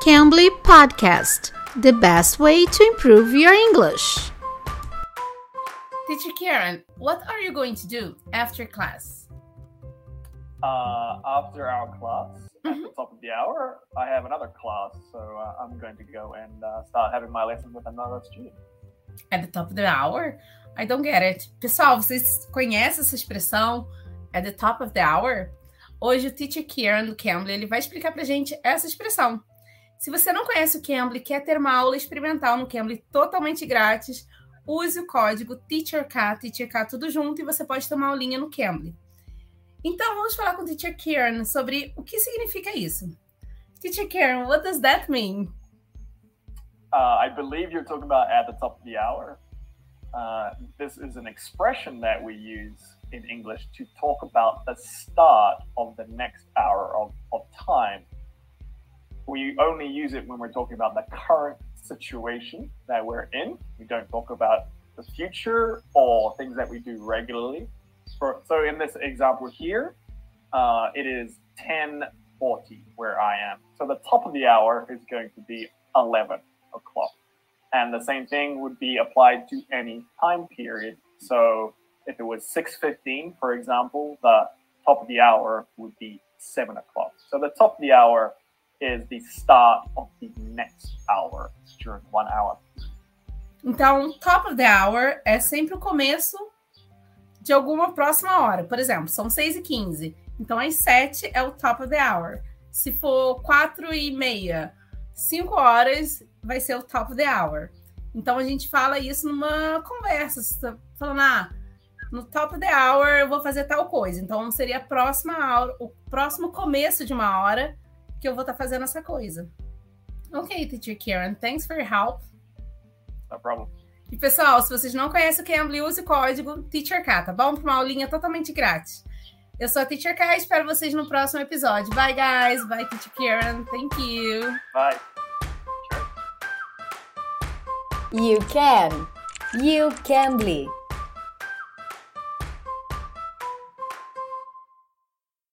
Cambly Podcast, the best way to improve your English. Teacher Karen, what are you going to do after class? Uh, after our class, at Mhm. the top of the hour, I have another class, so uh, I'm going to go and uh, start having my lesson with another student. At the top of the hour? I don't get it. Pessoal, vocês conhecem essa expressão? At the top of the hour? Hoje o Teacher Kieran do Cambly ele vai explicar pra gente essa expressão. Se você não conhece o Cambly e quer ter uma aula experimental no Cambly totalmente grátis, use o código TEACHERK, TEACHERK tudo junto e você pode tomar aulinha no Cambly. Então vamos falar com o Teacher Kieran sobre o que significa isso. Teacher Kieran, what does that mean? Uh, I believe you're talking about at the top of the hour. Uh, this is an expression that we use in English to talk about the start of the next hour of, of time. We only use it when we're talking about the current situation that we're in. We don't talk about the future or things that we do regularly. For, so in this example here, uh, it is 10:40 where I am. So the top of the hour is going to be 11 o'clock. And the same thing would be applied to any time period. So if it was 6.15, for example, the top of the hour would be 7 o'clock. So the top of the hour is the start of the next hour during one hour. Então, top of the hour é sempre o começo de alguma próxima hora. Por exemplo, são 6 e 15. Então, às 7 é o top of the hour. Se for 4 e meia, 5 horas vai ser o top of the hour. Então, a gente fala isso numa conversa. Você tá falando, ah, no top of the hour eu vou fazer tal coisa. Então, seria a próxima hora, o próximo começo de uma hora que eu vou estar fazendo essa coisa. Ok, Teacher Karen, thanks for your help. No problem. E pessoal, se vocês não conhecem o Cambly, use o código TEACHERK, tá bom? Para uma aulinha totalmente grátis. Eu sou a Teacher K, espero vocês no próximo episódio. Bye, guys. Bye, Teacher Karen. Thank you. Bye. You can. You Cambly.